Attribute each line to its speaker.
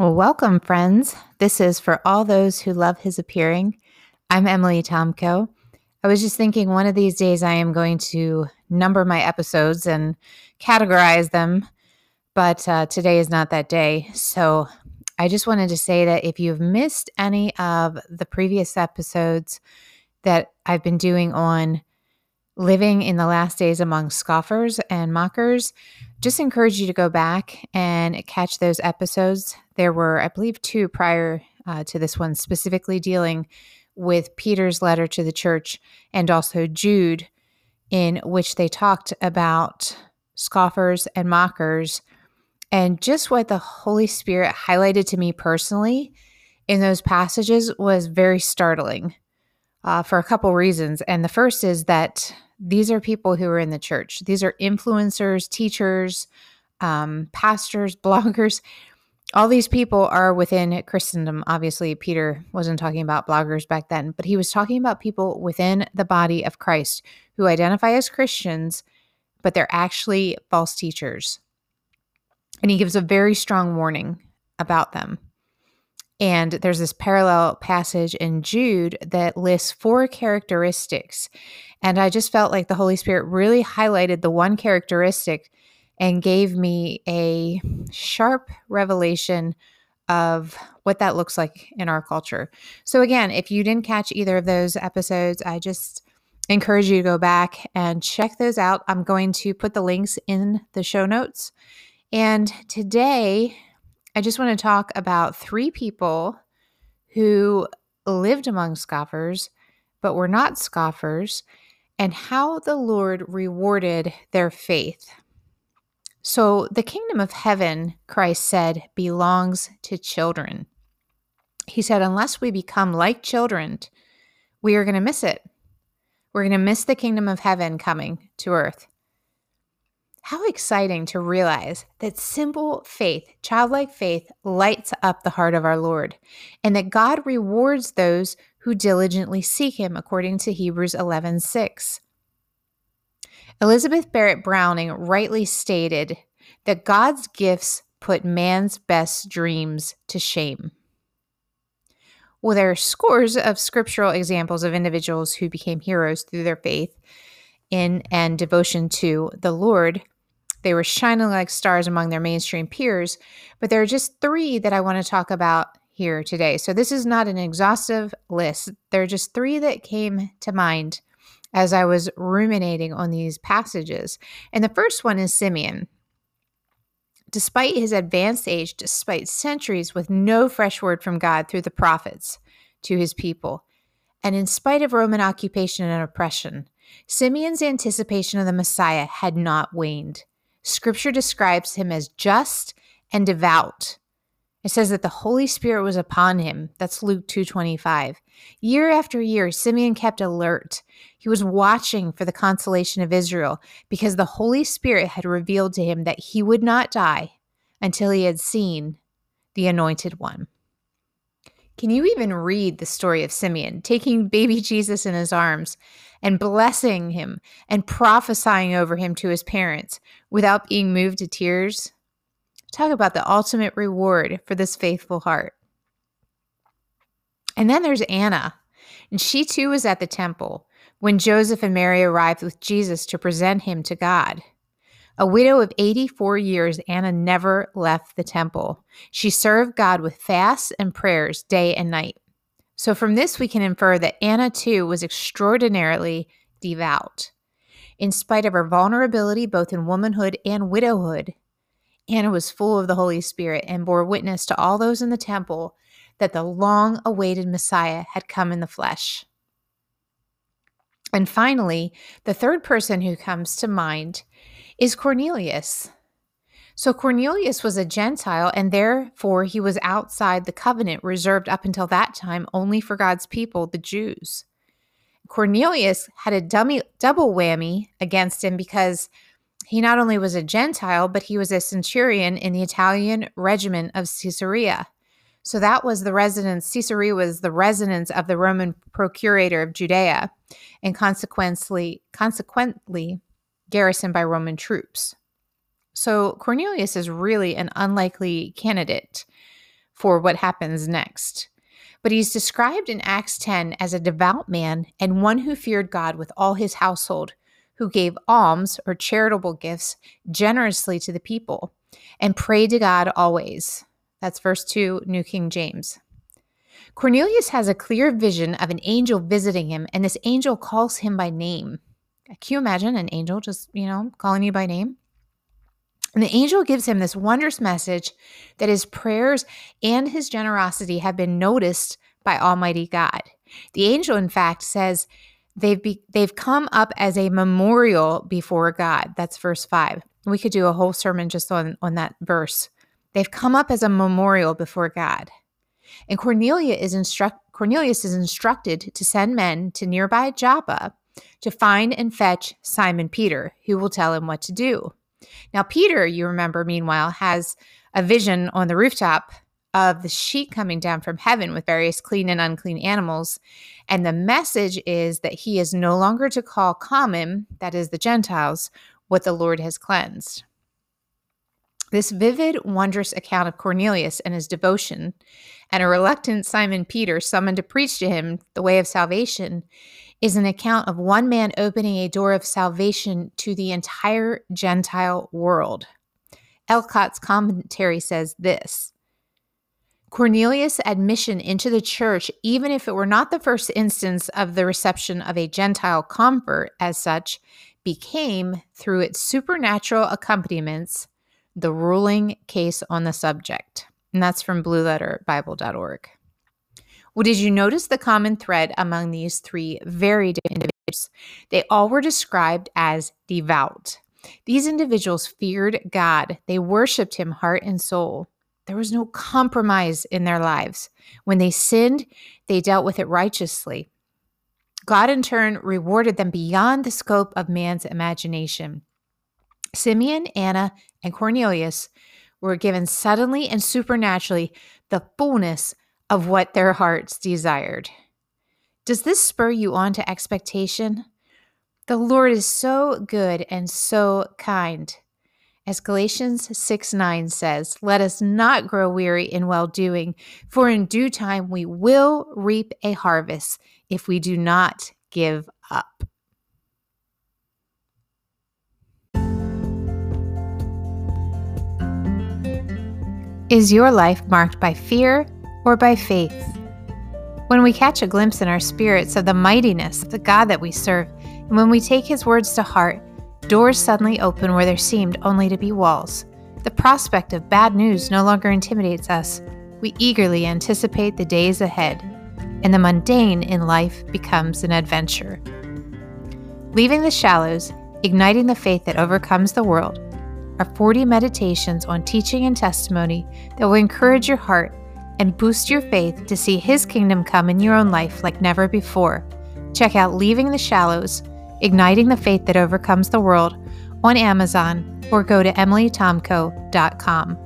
Speaker 1: Well, welcome, friends. This is for all those who love his appearing. I'm Emily Tomko. I was just thinking one of these days I am going to number my episodes and categorize them, but uh, today is not that day. So I just wanted to say that if you've missed any of the previous episodes that I've been doing on living in the last days among scoffers and mockers, just encourage you to go back and catch those episodes. There were, I believe, two prior uh, to this one, specifically dealing with Peter's letter to the church and also Jude, in which they talked about scoffers and mockers and just what the Holy Spirit highlighted to me personally in those passages was very startling uh, for a couple reasons. And the first is that these are people who are in the church. These are influencers, teachers, um, pastors, bloggers. All these people are within Christendom. Obviously, Peter wasn't talking about bloggers back then, but he was talking about people within the body of Christ who identify as Christians, but they're actually false teachers. And he gives a very strong warning about them. And there's this parallel passage in Jude that lists four characteristics. And I just felt like the Holy Spirit really highlighted the one characteristic and gave me a sharp revelation of what that looks like in our culture. So, again, if you didn't catch either of those episodes, I just encourage you to go back and check those out. I'm going to put the links in the show notes. And today, I just want to talk about three people who lived among scoffers, but were not scoffers, and how the Lord rewarded their faith. So, the kingdom of heaven, Christ said, belongs to children. He said, unless we become like children, we are going to miss it. We're going to miss the kingdom of heaven coming to earth. How exciting to realize that simple faith, childlike faith, lights up the heart of our Lord, and that God rewards those who diligently seek him, according to Hebrews 11 6. Elizabeth Barrett Browning rightly stated that God's gifts put man's best dreams to shame. Well, there are scores of scriptural examples of individuals who became heroes through their faith in and devotion to the Lord. They were shining like stars among their mainstream peers, but there are just three that I want to talk about here today. So this is not an exhaustive list. There are just three that came to mind as I was ruminating on these passages. And the first one is Simeon. Despite his advanced age, despite centuries with no fresh word from God through the prophets to his people, and in spite of Roman occupation and oppression, Simeon's anticipation of the Messiah had not waned. Scripture describes him as just and devout. It says that the Holy Spirit was upon him. That's Luke 2:25. Year after year Simeon kept alert. He was watching for the consolation of Israel because the Holy Spirit had revealed to him that he would not die until he had seen the anointed one. Can you even read the story of Simeon taking baby Jesus in his arms and blessing him and prophesying over him to his parents without being moved to tears? Talk about the ultimate reward for this faithful heart. And then there's Anna, and she too was at the temple when Joseph and Mary arrived with Jesus to present him to God. A widow of 84 years, Anna never left the temple. She served God with fasts and prayers day and night. So, from this, we can infer that Anna too was extraordinarily devout. In spite of her vulnerability, both in womanhood and widowhood, Anna was full of the Holy Spirit and bore witness to all those in the temple that the long awaited Messiah had come in the flesh. And finally, the third person who comes to mind is Cornelius. So Cornelius was a Gentile, and therefore he was outside the covenant reserved up until that time only for God's people, the Jews. Cornelius had a dummy, double whammy against him because he not only was a Gentile, but he was a centurion in the Italian regiment of Caesarea. So that was the residence, Caesarea was the residence of the Roman procurator of Judea, and consequently, consequently garrisoned by Roman troops. So Cornelius is really an unlikely candidate for what happens next. But he's described in Acts 10 as a devout man and one who feared God with all his household, who gave alms or charitable gifts generously to the people and prayed to God always. That's verse 2, New King James. Cornelius has a clear vision of an angel visiting him, and this angel calls him by name. Can you imagine an angel just, you know, calling you by name? And the angel gives him this wondrous message that his prayers and his generosity have been noticed by Almighty God. The angel, in fact, says they've be, they've come up as a memorial before God. That's verse five. We could do a whole sermon just on on that verse. They've come up as a memorial before God. And Cornelia is instruct Cornelius is instructed to send men to nearby Joppa to find and fetch Simon Peter, who will tell him what to do. Now, Peter, you remember, meanwhile, has a vision on the rooftop of the sheet coming down from heaven with various clean and unclean animals. And the message is that he is no longer to call common, that is, the Gentiles, what the Lord has cleansed. This vivid, wondrous account of Cornelius and his devotion, and a reluctant Simon Peter summoned to preach to him the way of salvation, is an account of one man opening a door of salvation to the entire Gentile world. Ellicott's commentary says this Cornelius' admission into the church, even if it were not the first instance of the reception of a Gentile convert as such, became, through its supernatural accompaniments, the ruling case on the subject. And that's from blueletterbible.org. Well, did you notice the common thread among these three very different individuals? They all were described as devout. These individuals feared God, they worshiped Him heart and soul. There was no compromise in their lives. When they sinned, they dealt with it righteously. God, in turn, rewarded them beyond the scope of man's imagination. Simeon, Anna, and Cornelius were given suddenly and supernaturally the fullness of what their hearts desired. Does this spur you on to expectation? The Lord is so good and so kind. As Galatians 6 9 says, let us not grow weary in well doing, for in due time we will reap a harvest if we do not give up. Is your life marked by fear? Or by faith. When we catch a glimpse in our spirits of the mightiness of the God that we serve, and when we take his words to heart, doors suddenly open where there seemed only to be walls. The prospect of bad news no longer intimidates us. We eagerly anticipate the days ahead, and the mundane in life becomes an adventure. Leaving the shallows, igniting the faith that overcomes the world, are 40 meditations on teaching and testimony that will encourage your heart and boost your faith to see His kingdom come in your own life like never before. Check out Leaving the Shallows, Igniting the Faith That Overcomes the World on Amazon or go to emilytomko.com.